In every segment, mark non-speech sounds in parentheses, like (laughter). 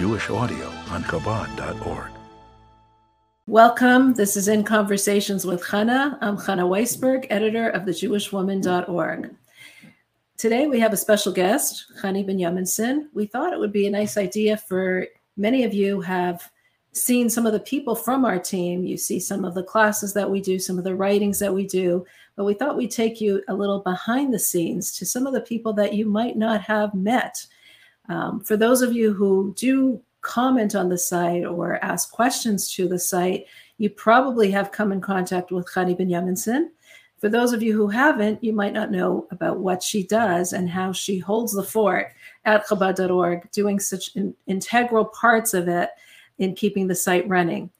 Jewish audio on Chabad.org. Welcome. This is In Conversations with Chana. I'm Chana Weisberg, editor of the thejewishwoman.org. Today we have a special guest, Chani Benjaminson. We thought it would be a nice idea for many of you have seen some of the people from our team. You see some of the classes that we do, some of the writings that we do, but we thought we'd take you a little behind the scenes to some of the people that you might not have met. Um, for those of you who do comment on the site or ask questions to the site, you probably have come in contact with Chani Benjaminson. For those of you who haven't, you might not know about what she does and how she holds the fort at Chabad.org, doing such in, integral parts of it in keeping the site running.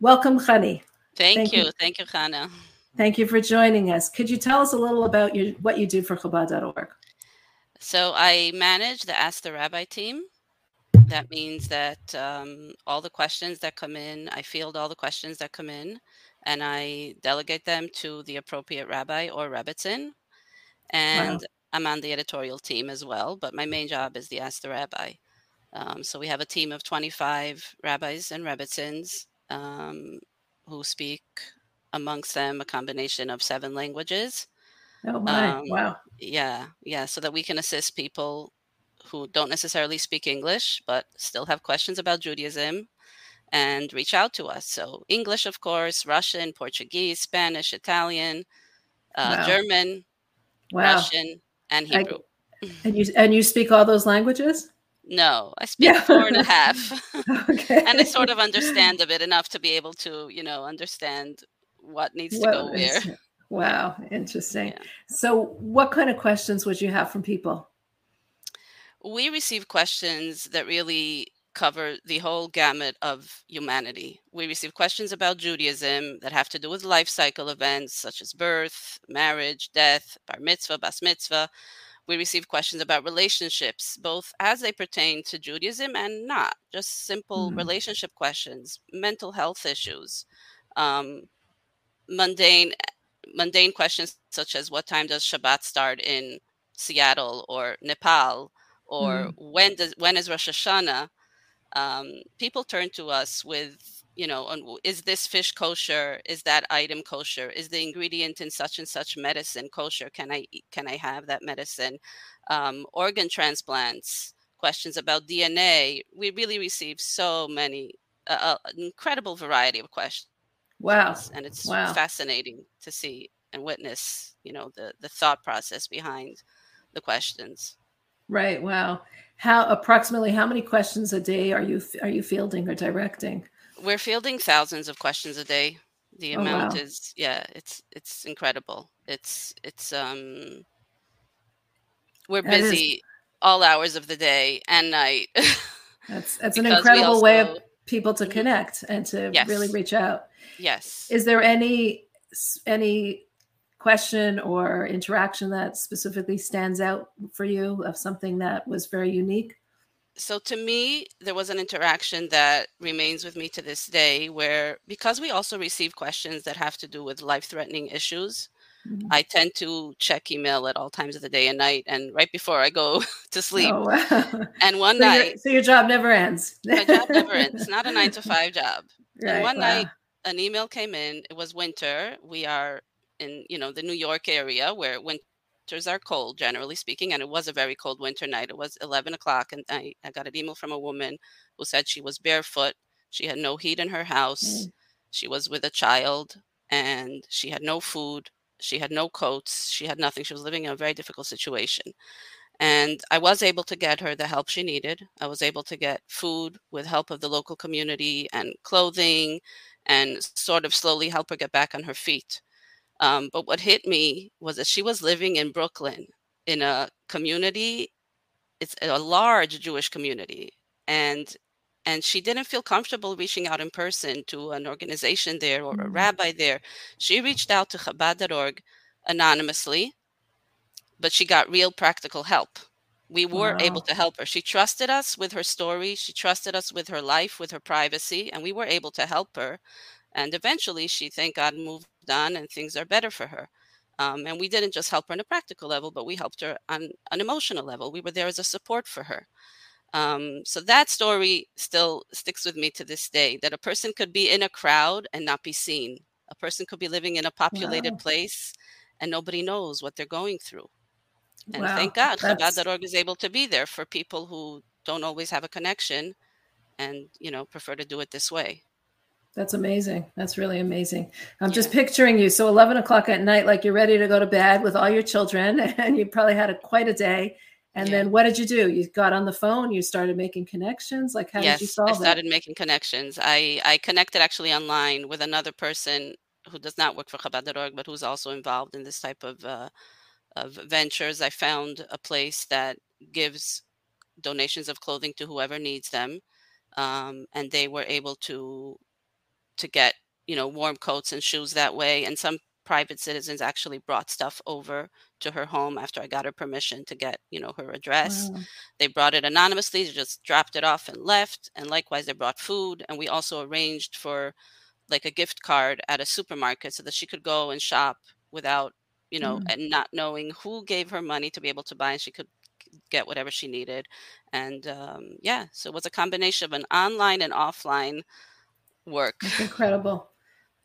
Welcome, Chani. Thank, Thank you. you. Thank you, Chana. Thank you for joining us. Could you tell us a little about your, what you do for Chabad.org? So I manage the Ask the Rabbi team. That means that um, all the questions that come in, I field all the questions that come in, and I delegate them to the appropriate rabbi or rebbetzin. And wow. I'm on the editorial team as well, but my main job is the Ask the Rabbi. Um, so we have a team of 25 rabbis and rebbetzins um, who speak amongst them a combination of seven languages. Oh my! Um, wow. Yeah, yeah. So that we can assist people who don't necessarily speak English but still have questions about Judaism and reach out to us. So English, of course, Russian, Portuguese, Spanish, Italian, uh, wow. German, wow. Russian, and Hebrew. I, (laughs) and you and you speak all those languages? No, I speak yeah. four and a half. okay. (laughs) (laughs) and I sort of understand a bit enough to be able to, you know, understand what needs to go where. Wow, interesting. Yeah. So, what kind of questions would you have from people? We receive questions that really cover the whole gamut of humanity. We receive questions about Judaism that have to do with life cycle events such as birth, marriage, death, bar mitzvah, bas mitzvah. We receive questions about relationships, both as they pertain to Judaism and not, just simple mm-hmm. relationship questions, mental health issues, um, mundane mundane questions such as what time does Shabbat start in Seattle or Nepal, or mm. when does when is Rosh Hashanah? Um, people turn to us with, you know, is this fish kosher? Is that item kosher? Is the ingredient in such and such medicine kosher? Can I can I have that medicine? Um, organ transplants, questions about DNA. We really receive so many, uh, an incredible variety of questions Wow. And it's wow. fascinating to see and witness, you know, the the thought process behind the questions. Right. Wow. How approximately how many questions a day are you are you fielding or directing? We're fielding thousands of questions a day. The oh, amount wow. is yeah, it's it's incredible. It's it's um we're that busy is, all hours of the day and night. That's that's (laughs) an incredible also, way of people to connect and to yes. really reach out. Yes. Is there any any question or interaction that specifically stands out for you of something that was very unique? So to me, there was an interaction that remains with me to this day where because we also receive questions that have to do with life-threatening issues, mm-hmm. I tend to check email at all times of the day and night and right before I go (laughs) to sleep. Oh, wow. (laughs) And one so night So your job never ends. my job never ends. It's not a nine to (laughs) five job. Right, and one wow. night an email came in. It was winter. We are in, you know, the New York area where winters are cold, generally speaking, and it was a very cold winter night. It was 11 o'clock, and I, I got an email from a woman who said she was barefoot. She had no heat in her house. Mm. She was with a child, and she had no food. She had no coats. She had nothing. She was living in a very difficult situation. And I was able to get her the help she needed. I was able to get food with help of the local community and clothing and sort of slowly help her get back on her feet. Um, but what hit me was that she was living in Brooklyn in a community, it's a large Jewish community. And and she didn't feel comfortable reaching out in person to an organization there or a mm. rabbi there. She reached out to Chabad.org anonymously, but she got real practical help we were wow. able to help her. She trusted us with her story. She trusted us with her life, with her privacy, and we were able to help her. And eventually, she, thank God, moved on and things are better for her. Um, and we didn't just help her on a practical level, but we helped her on an emotional level. We were there as a support for her. Um, so that story still sticks with me to this day that a person could be in a crowd and not be seen. A person could be living in a populated wow. place and nobody knows what they're going through. And wow. thank God, Chabad.org is able to be there for people who don't always have a connection and, you know, prefer to do it this way. That's amazing. That's really amazing. I'm yeah. just picturing you. So 11 o'clock at night, like you're ready to go to bed with all your children, (laughs) and you probably had a, quite a day. And yeah. then what did you do? You got on the phone. You started making connections. Like how yes, did you solve it? I started that? making connections. I I connected actually online with another person who does not work for Chabad.org, but who's also involved in this type of uh, of ventures. I found a place that gives donations of clothing to whoever needs them, um, and they were able to to get you know warm coats and shoes that way. And some private citizens actually brought stuff over to her home after I got her permission to get you know her address. Wow. They brought it anonymously, just dropped it off and left. And likewise, they brought food, and we also arranged for like a gift card at a supermarket so that she could go and shop without you know mm. and not knowing who gave her money to be able to buy and she could get whatever she needed and um, yeah so it was a combination of an online and offline work That's incredible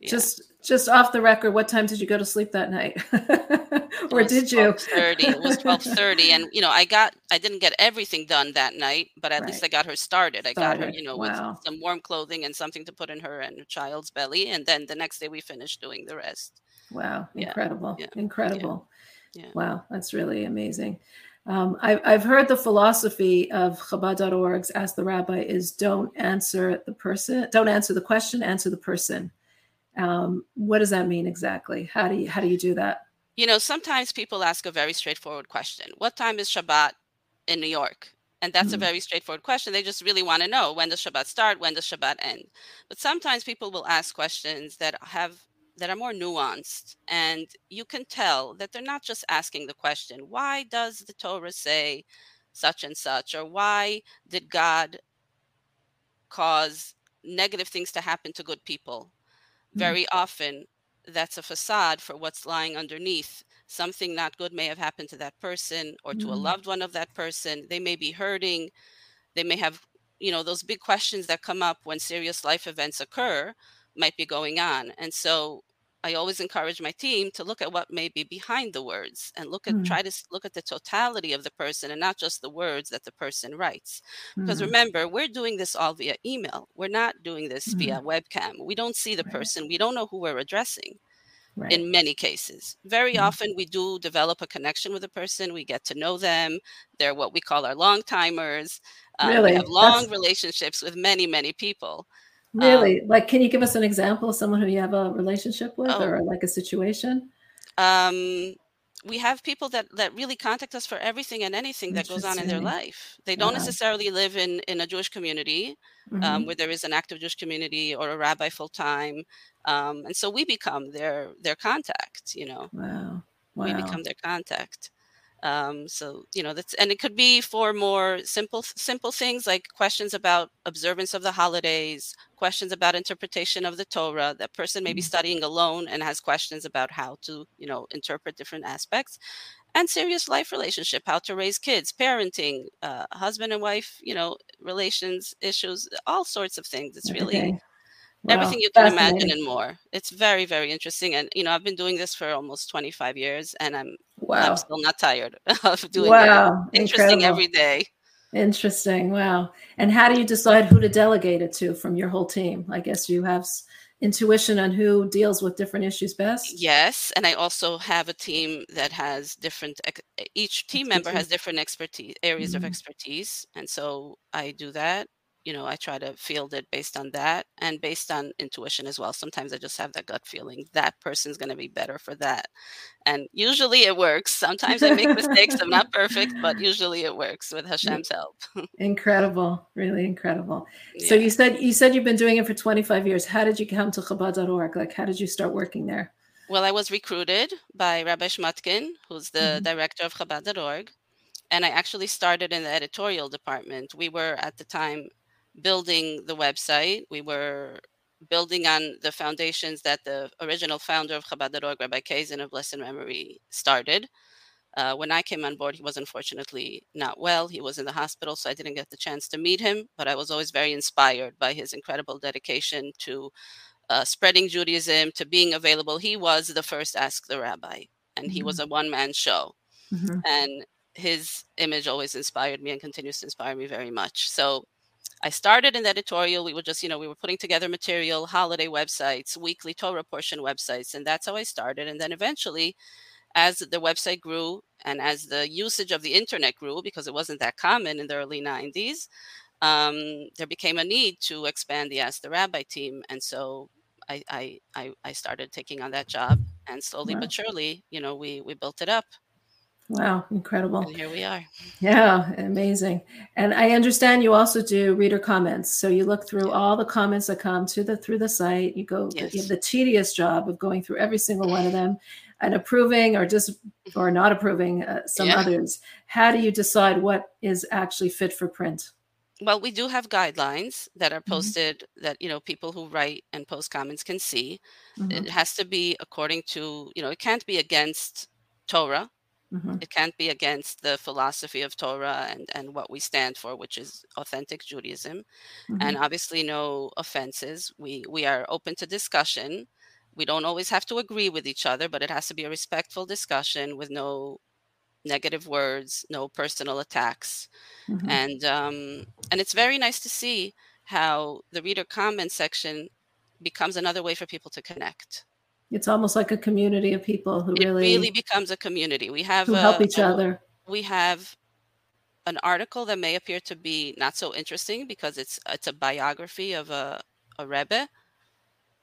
yeah. just just off the record what time did you go to sleep that night (laughs) or did you 30 it was 12:30 and you know I got I didn't get everything done that night but at right. least I got her started. started. I got her you know wow. with some warm clothing and something to put in her and her child's belly and then the next day we finished doing the rest wow incredible yeah. incredible yeah. wow that's really amazing um, I, I've heard the philosophy of Chabad.org's Ask the Rabbi is don't answer the person, don't answer the question, answer the person. Um, what does that mean exactly? How do you how do you do that? You know, sometimes people ask a very straightforward question. What time is Shabbat in New York? And that's mm-hmm. a very straightforward question. They just really want to know when does Shabbat start, when does Shabbat end. But sometimes people will ask questions that have that are more nuanced and you can tell that they're not just asking the question, why does the Torah say such and such or why did God cause negative things to happen to good people? Mm-hmm. Very often that's a facade for what's lying underneath. Something not good may have happened to that person or to a loved one of that person. They may be hurting. They may have, you know, those big questions that come up when serious life events occur might be going on. And so I always encourage my team to look at what may be behind the words and look at mm. try to look at the totality of the person and not just the words that the person writes. Mm. Because remember, we're doing this all via email. We're not doing this mm. via webcam. We don't see the right. person. We don't know who we're addressing. Right. In many cases, very mm. often we do develop a connection with a person. We get to know them. They're what we call our long timers. Um, really? We have long That's... relationships with many, many people. Really? Um, like, can you give us an example of someone who you have a relationship with oh, or like a situation? Um, we have people that that really contact us for everything and anything that goes on in their life. They don't wow. necessarily live in in a Jewish community um, mm-hmm. um, where there is an active Jewish community or a rabbi full time, um, and so we become their their contact. You know, wow. wow. we become their contact. Um, so you know that's and it could be for more simple simple things like questions about observance of the holidays, questions about interpretation of the Torah. That person may be mm-hmm. studying alone and has questions about how to you know interpret different aspects, and serious life relationship, how to raise kids, parenting, uh, husband and wife, you know, relations issues, all sorts of things. It's really. Okay everything you can imagine and more. It's very, very interesting. And you know, I've been doing this for almost 25 years and I'm wow. I'm still not tired (laughs) of doing wow. it. Interesting Incredible. every day. Interesting. Wow. And how do you decide who to delegate it to from your whole team? I guess you have intuition on who deals with different issues best. Yes, and I also have a team that has different each team member has different expertise areas mm-hmm. of expertise and so I do that you know, I try to field it based on that and based on intuition as well. Sometimes I just have that gut feeling that person's going to be better for that. And usually it works. Sometimes I make mistakes. I'm not perfect, but (laughs) usually it works with Hashem's help. (laughs) incredible. Really incredible. Yeah. So you said you said you've been doing it for 25 years. How did you come to Chabad.org? Like how did you start working there? Well, I was recruited by Rabbi Shmotkin, who's the mm-hmm. director of Chabad.org. And I actually started in the editorial department. We were at the time building the website. We were building on the foundations that the original founder of Chabad.org, Rabbi Kazen of blessed memory, started. Uh, when I came on board, he was unfortunately not well. He was in the hospital, so I didn't get the chance to meet him. But I was always very inspired by his incredible dedication to uh, spreading Judaism, to being available. He was the first Ask the Rabbi, and mm-hmm. he was mm-hmm. a one man show. Mm-hmm. And his image always inspired me and continues to inspire me very much. So I started in the editorial. We were just, you know, we were putting together material, holiday websites, weekly Torah portion websites, and that's how I started. And then eventually, as the website grew and as the usage of the internet grew, because it wasn't that common in the early 90s, um, there became a need to expand the Ask the Rabbi team. And so I, I, I, I started taking on that job. And slowly wow. but surely, you know, we, we built it up. Wow, incredible. And here we are. Yeah, amazing. And I understand you also do reader comments. So you look through yeah. all the comments that come to the through the site. You go yes. you have the tedious job of going through every single one of them and approving or just or not approving uh, some yeah. others. How do you decide what is actually fit for print? Well, we do have guidelines that are mm-hmm. posted mm-hmm. that you know people who write and post comments can see. Mm-hmm. It has to be according to you know it can't be against Torah Mm-hmm. It can't be against the philosophy of Torah and, and what we stand for, which is authentic Judaism. Mm-hmm. And obviously, no offenses. We, we are open to discussion. We don't always have to agree with each other, but it has to be a respectful discussion with no negative words, no personal attacks. Mm-hmm. And, um, and it's very nice to see how the reader comment section becomes another way for people to connect it's almost like a community of people who it really really becomes a community. We have who a, help each a, other. We have an article that may appear to be not so interesting because it's it's a biography of a a rebbe,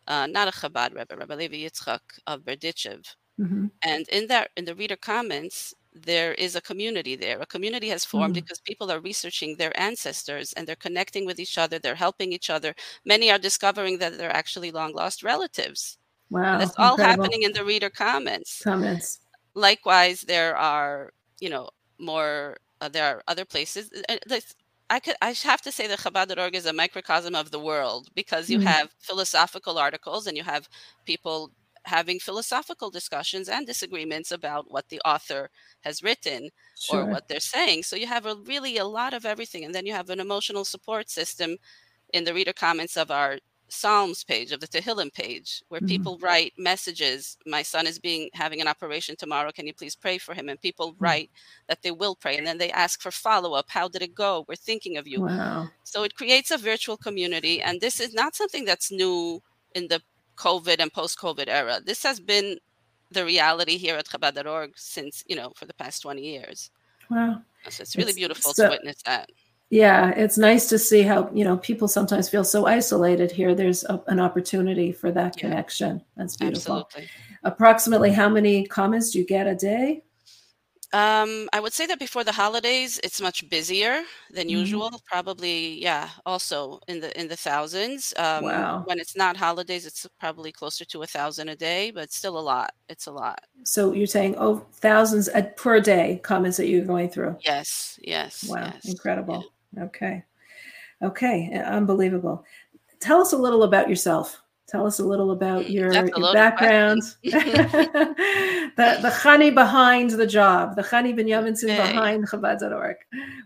uh, not a Chabad rebbe, Rebbe Levi Yitzchak of Berdichev. Mm-hmm. And in that in the reader comments, there is a community there. A community has formed mm-hmm. because people are researching their ancestors and they're connecting with each other. They're helping each other. Many are discovering that they're actually long lost relatives. Wow. That's all happening in the reader comments. Comments. Likewise, there are, you know, more, uh, there are other places. Uh, I could, I have to say that Chabad.org is a microcosm of the world because you mm-hmm. have philosophical articles and you have people having philosophical discussions and disagreements about what the author has written sure. or what they're saying. So you have a really a lot of everything. And then you have an emotional support system in the reader comments of our Psalms page, of the Tehillim page, where mm-hmm. people write messages. My son is being having an operation tomorrow. Can you please pray for him? And people mm-hmm. write that they will pray, and then they ask for follow up. How did it go? We're thinking of you. Wow. So it creates a virtual community, and this is not something that's new in the COVID and post COVID era. This has been the reality here at Chabad.org since you know for the past twenty years. Wow. So it's really it's, beautiful so, to witness that yeah it's nice to see how you know people sometimes feel so isolated here there's a, an opportunity for that yeah. connection that's beautiful Absolutely. approximately how many comments do you get a day um, I would say that before the holidays, it's much busier than mm-hmm. usual. Probably, yeah. Also in the in the thousands. Um, wow. When it's not holidays, it's probably closer to a thousand a day, but still a lot. It's a lot. So you're saying oh thousands per day comments that you're going through. Yes. Yes. Wow. Yes. Incredible. Yeah. Okay. Okay. Unbelievable. Tell us a little about yourself. Tell us a little about (laughs) your, your background. (laughs) (laughs) the the Chani behind the job, the Chani Benjaminson okay. behind Chabad.org.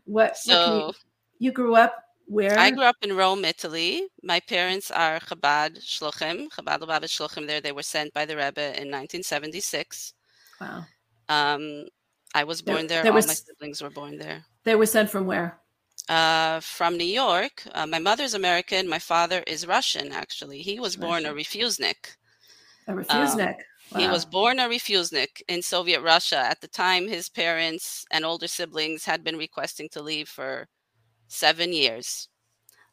What, so, what you, you, grew up where? I grew up in Rome, Italy. My parents are Chabad Shluchim, Chabad Lubavitch Shluchim there. They were sent by the Rebbe in 1976. Wow. Um, I was born there. there, there All was, my siblings were born there. They were sent from where? Uh, from New York. Uh, my mother's American. My father is Russian, actually. He was born Russian. a refusenik. A refusenik. Um, wow. He was born a refusenik in Soviet Russia. At the time, his parents and older siblings had been requesting to leave for seven years.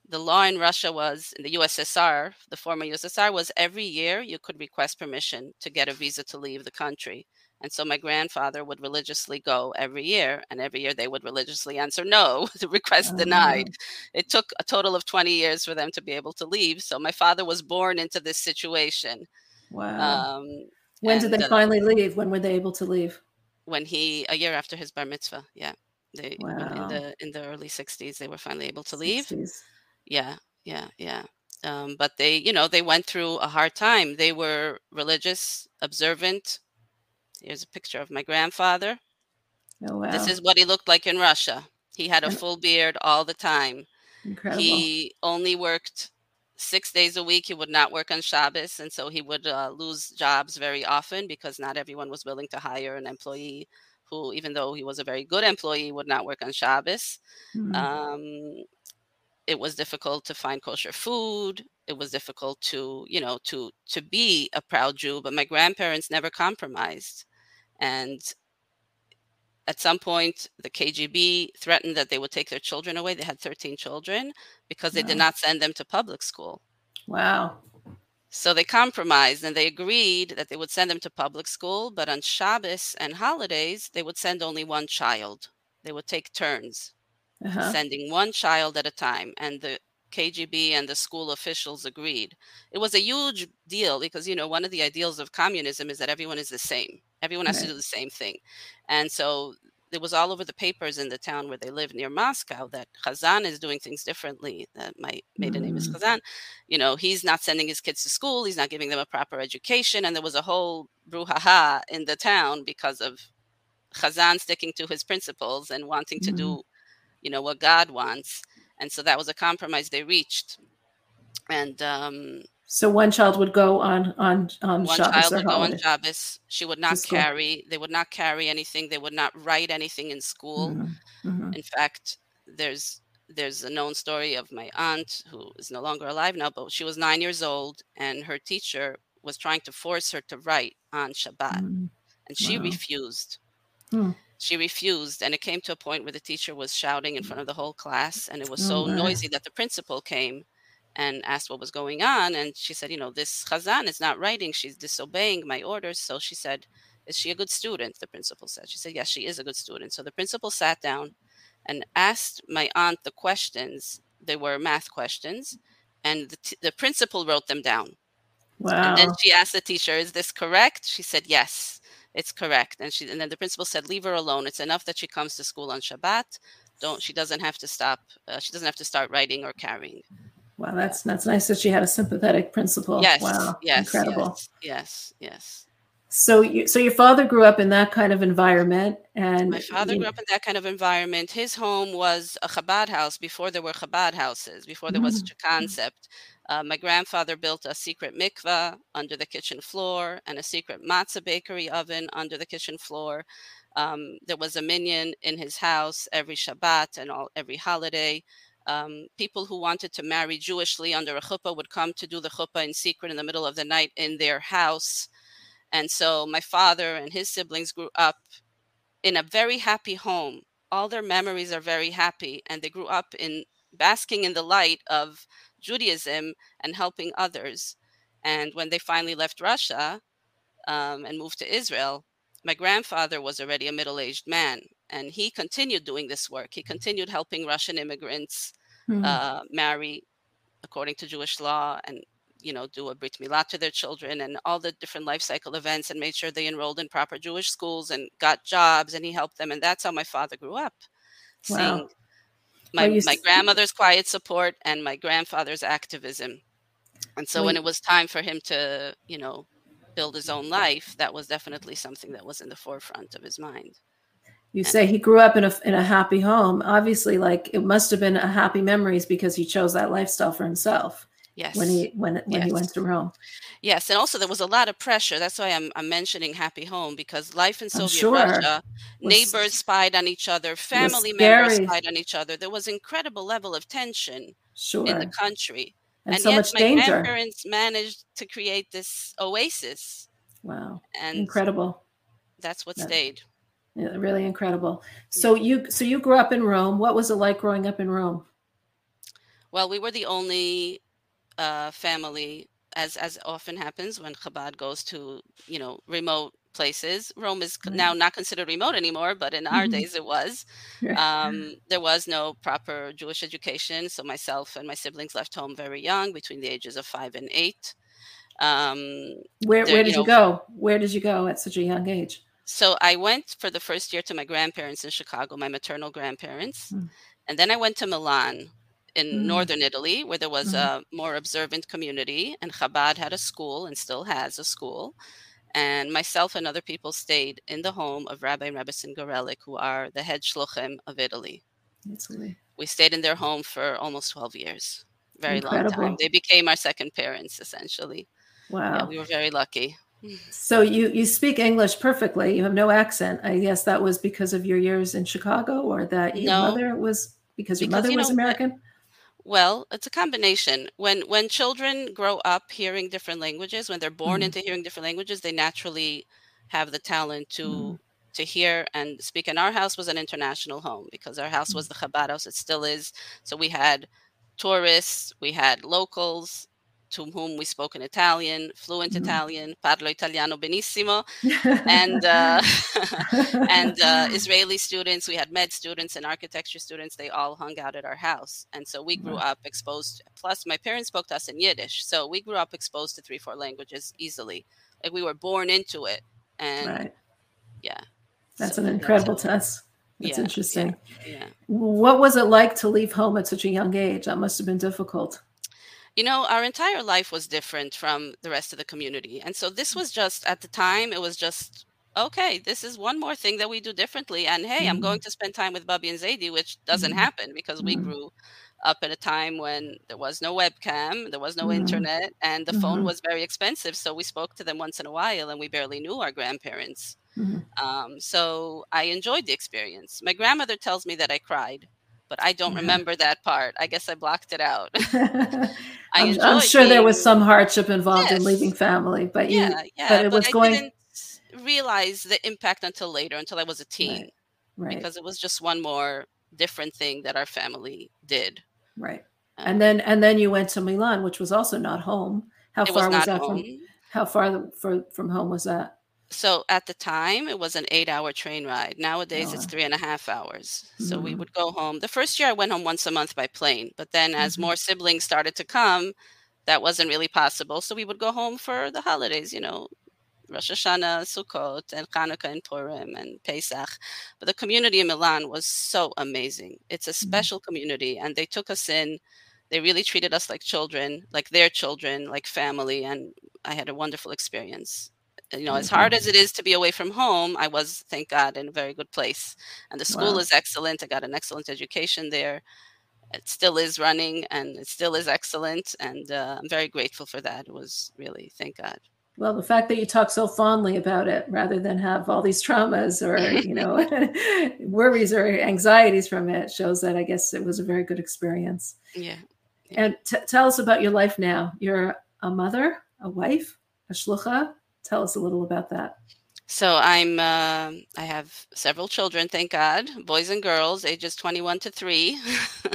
The law in Russia was, in the USSR, the former USSR, was every year you could request permission to get a visa to leave the country. And so my grandfather would religiously go every year, and every year they would religiously answer no, (laughs) the request oh, denied. It took a total of 20 years for them to be able to leave. So my father was born into this situation. Wow. Um, when and, did they uh, finally leave? When were they able to leave? When he, a year after his bar mitzvah. Yeah. They, wow. in the in the early 60s, they were finally able to leave. 60s. Yeah, yeah, yeah. Um, but they, you know, they went through a hard time. They were religious, observant, Here's a picture of my grandfather. Oh, wow. This is what he looked like in Russia. He had a full beard all the time. Incredible. He only worked six days a week. He would not work on Shabbos, and so he would uh, lose jobs very often because not everyone was willing to hire an employee who, even though he was a very good employee, would not work on Shabbos. Mhm. Um, it was difficult to find kosher food. It was difficult to, you know, to to be a proud Jew. But my grandparents never compromised, and at some point, the KGB threatened that they would take their children away. They had 13 children because they did not send them to public school. wow. So they compromised and they agreed that they would send them to public school, but on Shabbos and holidays, they would send only one child. They would take turns Uh-huh. sending one child at a time. And the KGB and the school officials agreed. It was a huge deal because, you know, one of the ideals of communism is that everyone is the same, everyone has to do the same thing. And so it was all over the papers in the town where they live near Moscow that Khazan is doing things differently. That my maiden name is Mm. Khazan. You know, he's not sending his kids to school, he's not giving them a proper education. And there was a whole brouhaha in the town because of Khazan sticking to his principles and wanting to Mhm. do, you know, what God wants. And so that was a compromise they reached. And um, So one child would go on on on one Shabbos child would go on. Shabbos. She would not carry, they would not carry anything. They would not write anything in school. Mhm. Mhm. In fact, there's there's a known story of my aunt who is no longer alive now, but she was nine years old and her teacher was trying to force her to write on Shabbat. Mhm. And she Wow. refused. Hmm. She refused. And it came to a point where the teacher was shouting in front of the whole class. And it was Oh, so my. noisy that the principal came and asked what was going on. And she said, You know, this Khazan is not writing. She's disobeying my orders. So she said, Is she a good student? The principal said. She said, Yes, she is a good student. So the principal sat down and asked my aunt the questions. They were math questions. And the, t- the principal wrote them down. Wow. And then she asked the teacher, "Is this correct?" She said, "Yes, it's correct." And she and then the principal said, "Leave her alone. It's enough that she comes to school on Shabbat. Don't she doesn't have to stop. Uh, she doesn't have to start writing or carrying." Wow, that's that's nice that she had a sympathetic principal. yes, Wow. yes, Incredible. yes, yes, yes. So you so your father grew up in that kind of environment and My father grew up in that kind of environment. His home was a Chabad house before there were Chabad houses, before there was such a concept. Uh, my grandfather built a secret mikvah under the kitchen floor and a secret matzah bakery oven under the kitchen floor. Um, there was a minyan in his house every Shabbat and all every holiday. Um, people who wanted to marry Jewishly under a chuppah would come to do the chuppah in secret in the middle of the night in their house. And so my father and his siblings grew up in a very happy home. All their memories are very happy, and they grew up in basking in the light of Judaism and helping others. And when they finally left Russia um, and moved to Israel, my grandfather was already a middle aged man, and he continued doing this work. He continued helping Russian immigrants Mhm. uh, marry according to Jewish law and you know do a brit milah to their children and all the different life cycle events and made sure they enrolled in proper Jewish schools and got jobs and he helped them and that's how my father grew up Wow. seeing my, Well, my s- grandmother's quiet support and my grandfather's activism and so Well, when it was time for him to you know build his own life that was definitely something that was in the forefront of his mind You say he grew up in a in a happy home. Obviously, like it must have been a happy memories because he chose that lifestyle for himself yes when he when when he went to Rome. Yes, and also there was a lot of pressure. That's why I'm, I'm mentioning Happy Home because life in Soviet sure. Russia, Was- neighbors spied on each other, family members spied on each other. There was incredible level of tension Sure, in the country, and, and so yet much my danger. grandparents managed to create this oasis, Wow, and incredible. that's what Yeah. stayed. Yeah, really incredible. So you so you grew up in Rome. What was it like growing up in Rome? Well, we were the only uh, family, as as often happens when Chabad goes to you know remote places. Rome is now not considered remote anymore, but in our Mhm. days it was. Um, there was no proper Jewish education, so myself and my siblings left home very young, between the ages of five and eight. Um, where there, where you did you go? Where did you go at such a young age? So I went for the first year to my grandparents in Chicago, my maternal grandparents, Mm. and then I went to Milan in Mm. northern Italy, where there was Mhm. a more observant community, and Chabad had a school and still has a school. And myself and other people stayed in the home of Rabbi and Rabbi Garelik, who are the head shluchim of Italy. Italy. We stayed in their home for almost 12 years. Very Incredible. long time. They became our second parents, essentially. Wow. Yeah, we were very lucky. So you you speak English perfectly. You have no accent. I guess that was because of your years in Chicago, or that your no, mother was because your because, mother you was know, American. Well, it's a combination. When when children grow up hearing different languages, when they're born mm-hmm. into hearing different languages, they naturally have the talent to mm-hmm. to hear and speak. And our house was an international home because our house was mm-hmm. the Chabad house. It still is. So we had tourists, we had locals, to whom we spoke in Italian, fluent mm-hmm. Italian, parlo italiano benissimo, and (laughs) uh, (laughs) and uh, (laughs) Israeli students. We had med students and architecture students. They all hung out at our house, and so we grew up exposed. Plus, my parents spoke to us in Yiddish, so we grew up exposed to three, four languages easily. Like we were born into it, and right. yeah, that's so an incredible that's test. That's yeah, interesting. Yeah, yeah. What was it like to leave home at such a young age? That must have been difficult you know, our entire life was different from the rest of the community. And so this was just at the time, it was just okay, this is one more thing that we do differently. And hey, mm-hmm. I'm going mm-hmm. to spend time with Bubby and Zadie, which doesn't mm-hmm. happen because we mm-hmm. grew up at a time when there was no webcam, there was no mm-hmm. internet, and the phone mm-hmm. was very expensive. So we spoke to them once in a while and we barely knew our grandparents. Um, so I enjoyed the experience. My grandmother tells me that I cried but I don't remember that part. I guess I blocked it out. (laughs) (laughs) I'm, I'm, sure being, there was some hardship involved yes. in leaving family, but yeah, you, yeah, but it was I going. Didn't realize the impact until later, until I was a teen, right. right. because it was just one more different thing that our family did. Right, um, and then and then you went to Milan, which was also not home. How far was, was that home. from? How far for, from home was that? So at the time it was an eight hour train ride nowadays oh. it's three and a half hours mm-hmm. so we mm-hmm. would go home the first year i went home once a month by plane but then as mm-hmm. more siblings started to come that wasn't really possible so we would go home for the holidays you know rosh hashanah sukkot and hanukkah and purim and pesach but the community in milan was so amazing it's a mm-hmm. special mm-hmm. community and they took us in they really treated us like children like their children like family and i had a wonderful experience you know, as hard as it is to be away from home, I was, thank God, in a very good place. And the school wow. is excellent. I got an excellent education there. It still is running and it still is excellent. And uh, I'm very grateful for that. It was really, thank God. Well, the fact that you talk so fondly about it rather than have all these traumas or, (laughs) you know, (laughs) worries or anxieties from it shows that I guess it was a very good experience. Yeah. yeah. And t- tell us about your life now. You're a mother, a wife, a shlucha, Tell us a little about that. So I'm uh, I have several children, thank God, boys and girls, ages 21 to 3.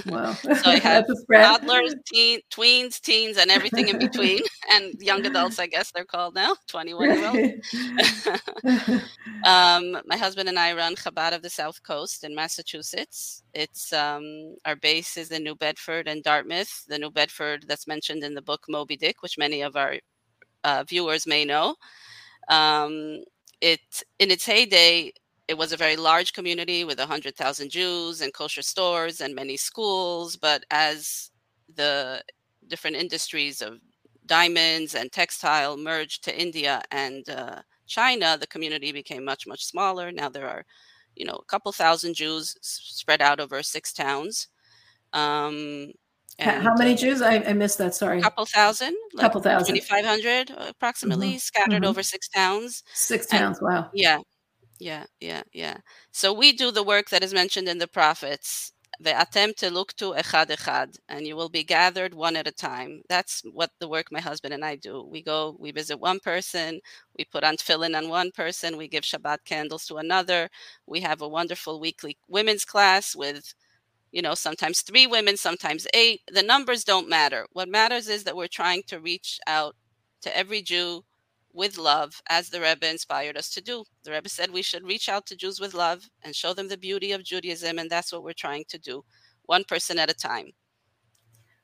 Wow. (laughs) so I (laughs) have toddlers, teen, tweens, teens, and everything in between, (laughs) and young adults, I guess they're called now, 21 year old. um, my husband and I run Chabad of the South Coast in Massachusetts. It's um, our base is in New Bedford and Dartmouth. The New Bedford that's mentioned in the book Moby Dick, which many of our uh, viewers may know. Um, it in its heyday, it was a very large community with 100,000 Jews and kosher stores and many schools. But as the different industries of diamonds and textile merged to India and uh, China, the community became much, much smaller. Now there are, you know, a couple thousand Jews spread out over six towns. Um, and, How many uh, Jews? I, I, missed that. Sorry. A couple thousand. Like couple thousand. 2,500 approximately mm-hmm. scattered mm-hmm. over six towns. Six towns. And, wow. Yeah. Yeah. Yeah. Yeah. So we do the work that is mentioned in the prophets. The attempt to look to echad echad, and you will be gathered one at a time. That's what the work my husband and I do. We go, we visit one person, we put on tefillin on one person, we give Shabbat candles to another. We have a wonderful weekly women's class with you know, sometimes three women, sometimes eight. The numbers don't matter. What matters is that we're trying to reach out to every Jew with love, as the Rebbe inspired us to do. The Rebbe said we should reach out to Jews with love and show them the beauty of Judaism, and that's what we're trying to do, one person at a time.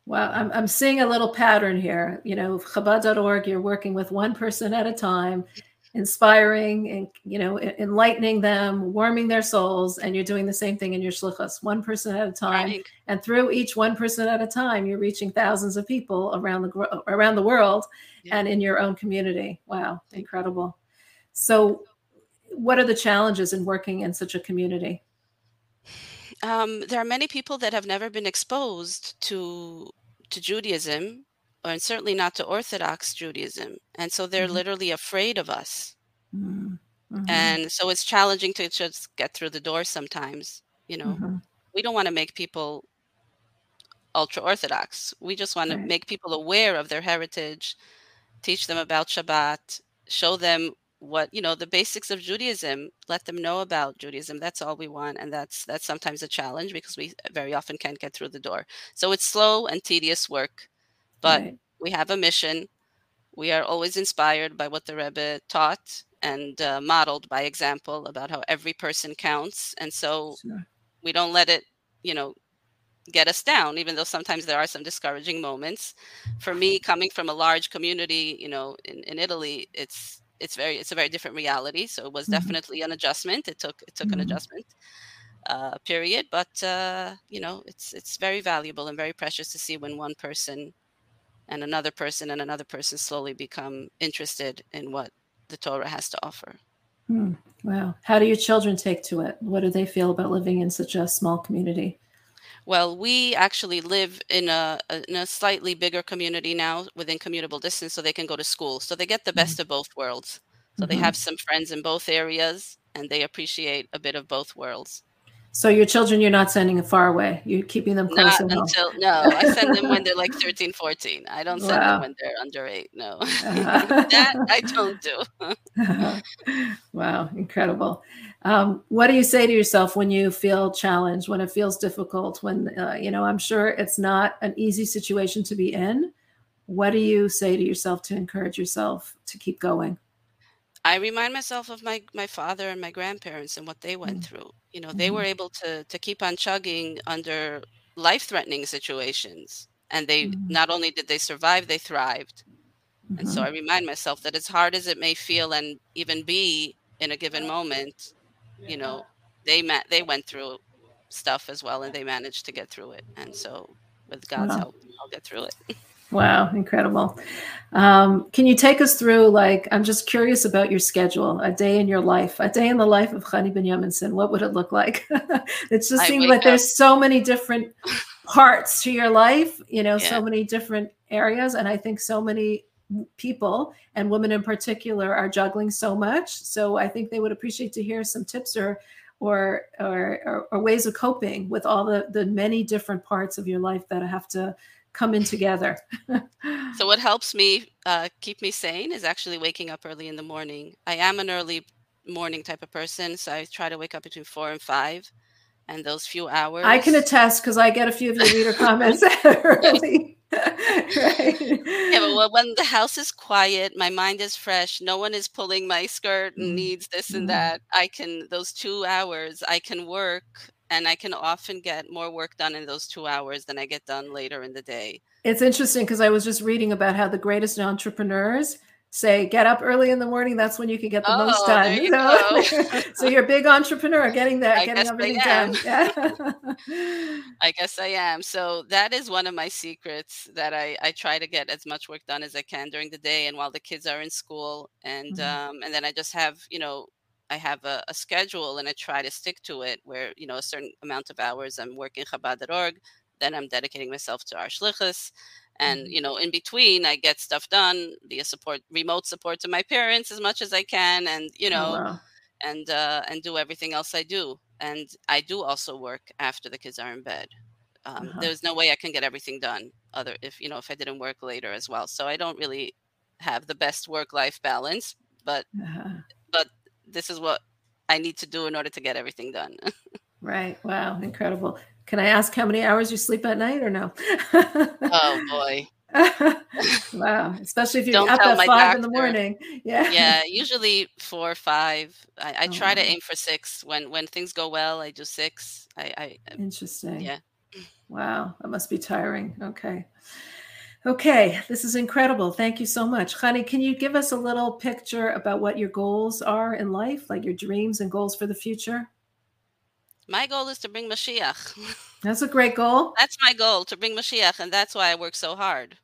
Well, I'm, I'm seeing a little pattern here. You know, Chabad.org, you're working with one person at a time inspiring and you know enlightening them warming their souls and you're doing the same thing in your shlichus one person at a time right. and through each one person at a time you're reaching thousands of people around the around the world yeah. and in your own community wow incredible So, what are the challenges in working in such a community? Um, there are many people that have never been exposed to to Judaism, and certainly not to Orthodox Judaism, and so they're mm-hmm. literally afraid of us. Mm-hmm. mm-hmm. And so it's challenging to just get through the door sometimes. You know, mm-hmm. we don't want to make people ultra Orthodox. We just want right. to make people aware of their heritage, teach them about Shabbat, show them what you know the basics of Judaism. Let them know about Judaism. That's all we want, and that's that's sometimes a challenge because we very often can't get through the door. So it's slow and tedious work, but right. we have a mission. We are always inspired by what the Rebbe taught and uh, modeled by example about how every person counts, and so sure. we don't let it, you know, get us down even though sometimes there are some discouraging moments for me coming from a large community you know in, in italy it's it's very it's a very different reality. So it was mm-hmm. definitely an adjustment. It took it took mm-hmm. an adjustment uh, period, but uh, you know it's it's very valuable and very precious to see when one person and another person and another person slowly become interested in what the Torah has to offer. Hmm. Wow. How do your children take to it? What do they feel about living in such a small community? Well, we actually live in a, in a slightly bigger community now within commutable distance, so they can go to school. So they get the best mm-hmm. of both worlds. So mm-hmm. they have some friends in both areas, and they appreciate a bit of both worlds. So your children, you're not sending far away. You're keeping them close. Not until home. no, I send them when they're like (laughs) 13, 14. I don't send wow. them when they're under eight. No, (laughs) (laughs) that I don't do. wow, incredible. Um, what do you say to yourself when you feel challenged, when it feels difficult, when uh, you know? I'm sure it's not an easy situation to be in. What do you say to yourself to encourage yourself to keep going? I remind myself of my my father and my grandparents and what they went mm-hmm. through. You know, they mm-hmm. were able to to keep on chugging under life threatening situations, and they mm-hmm. not only did they survive, they thrived. And so mm-hmm. I remind myself that as hard as it may feel and even be in a given moment, you know, they met they went through stuff as well, and they managed to get through it. And so, with God's help, I'll get through it. (laughs) Wow, incredible. Um, can you take us through, like, I'm just curious about your schedule, a day in your life, a day in the life of Chani Benjaminson. What would it look like? (laughs) it just I seems like up. there's so many different parts to your life, you know, yeah. so many different areas. And I think so many people and women in particular are juggling so much. So I think they would appreciate to hear some tips or or, or, or, ways of coping with all the, the many different parts of your life that I have to coming together. so what helps me uh, keep me sane is actually waking up early in the morning. I am an early morning type of person, so I try to wake up between four and five. And those few hours, I can attest because I get a few of your reader comments (laughs) early. right. Yeah, but well, when the house is quiet, my mind is fresh. No one is pulling my skirt and mm. needs this and mm. that. I can those two hours. I can work and I can often get more work done in those two hours than I get done later in the day. It's interesting because I was just reading about how the greatest entrepreneurs say get up early in the morning. That's when you can get the oh, most done. (laughs) You so, (laughs) so, you're a big entrepreneur getting that, I getting everything done. Yeah. (laughs) I guess I am. So that is one of my secrets that I, I try to get as much work done as I can during the day and while the kids are in school. And mm-hmm. um, and then I just have, you know, I have a, a, schedule and I try to stick to it where, you know, a certain amount of hours I'm working Chabad.org, then I'm dedicating myself to our shlichus. And, mm-hmm. you know, in between I get stuff done via support, remote support to my parents as much as I can and, you oh, know, oh, wow. and, uh, and do everything else I do. And I do also work after the kids are in bed. Um, uh-huh. There's no way I can get everything done other if, you know, if I didn't work later as well. So I don't really have the best work life balance, but, uh-huh. but this is what I need to do in order to get everything done. (laughs) right. Wow. Incredible. Can I ask how many hours you sleep at night or no? oh boy. (laughs) wow. Especially if you're Don't up at five doctor. in the morning. Yeah. Yeah. Usually four or five. I, I (laughs) oh, try to aim for six. When when things go well, I do six. I, I interesting. Yeah. Wow. That must be tiring. Okay. Okay, this is incredible. Thank you so much. Chani, can you give us a little picture about what your goals are in life, like your dreams and goals for the future? My goal is to bring Mashiach. (laughs) That's a great goal. That's my goal to bring Mashiach, and that's why I work so hard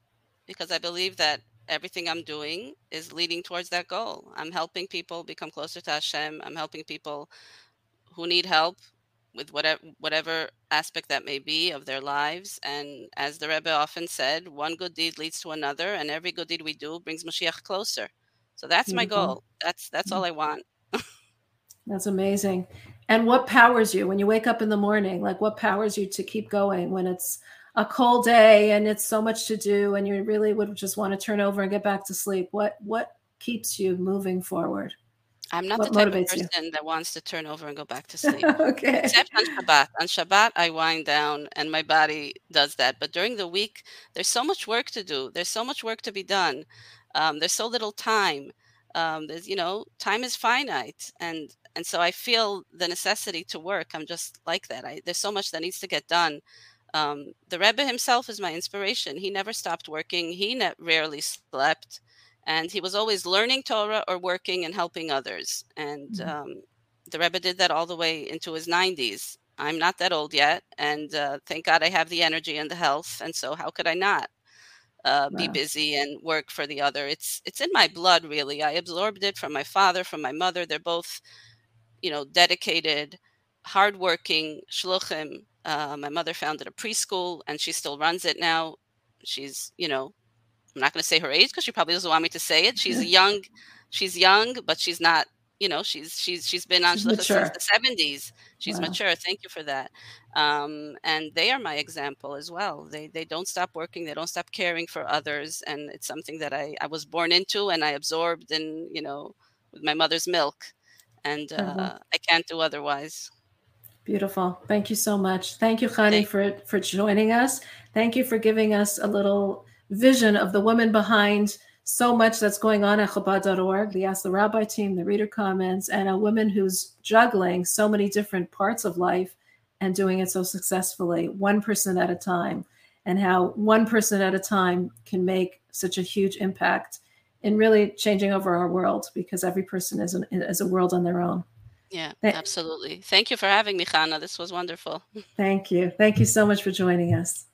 because I believe that everything I'm doing is leading towards that goal. I'm helping people become closer to Hashem. I'm helping people who need help with whatever whatever aspect that may be of their lives. And as the Rebbe often said, one good deed leads to another, and every good deed we do brings Mashiach closer. So that's Beautiful. my goal. That's that's all I want. that's amazing. And what powers you when you wake up in the morning? Like what powers you to keep going when it's a cold day and it's so much to do and you really would just want to turn over and get back to sleep? What what keeps you moving forward? I'm not what the type of person you? that wants to turn over and go back to (laughs) sleep. okay. Except on Shabbat. On Shabbat, I wind down and my body does that. But during the week, there's so much work to do. There's so much work to be done. Um, there's so little time. Um, there's, you know, time is finite, and and so I feel the necessity to work. I'm just like that. I, there's so much that needs to get done. Um, the Rebbe himself is my inspiration. He never stopped working. He ne- rarely slept and he was always learning Torah or working and helping others. And mm-hmm. um, the Rebbe did that all the way into his 90s. I'm not that old yet, and uh, thank God I have the energy and the health. And so, how could I not uh, wow. be busy and work for the other? It's it's in my blood, really. I absorbed it from my father, from my mother. They're both, you know, dedicated, hardworking shluchim. Uh, my mother founded a preschool, and she still runs it now. She's, you know, I'm not going to say her age because she probably doesn't want me to say it. She's young. She's young, but she's not. You know, she's she's she's been on since the 70s. She's wow. mature. Thank you for that. Um, and they are my example as well. They they don't stop working. They don't stop caring for others, and it's something that I I was born into and I absorbed in you know with my mother's milk, and uh, mm-hmm. I can't do otherwise. Beautiful. Thank you so much. Thank you, Chani, for for joining us. Thank you for giving us a little vision of the woman behind so much that's going on at Chabad.org, the Ask the Rabbi team, the reader comments, and a woman who's juggling so many different parts of life and doing it so successfully, one person at a time, and how one person at a time can make such a huge impact in really changing over our world because every person is, an, is a world on their own. Yeah, Th- absolutely. Thank you for having me, Chana. This was wonderful. (laughs) Thank you. Thank you so much for joining us.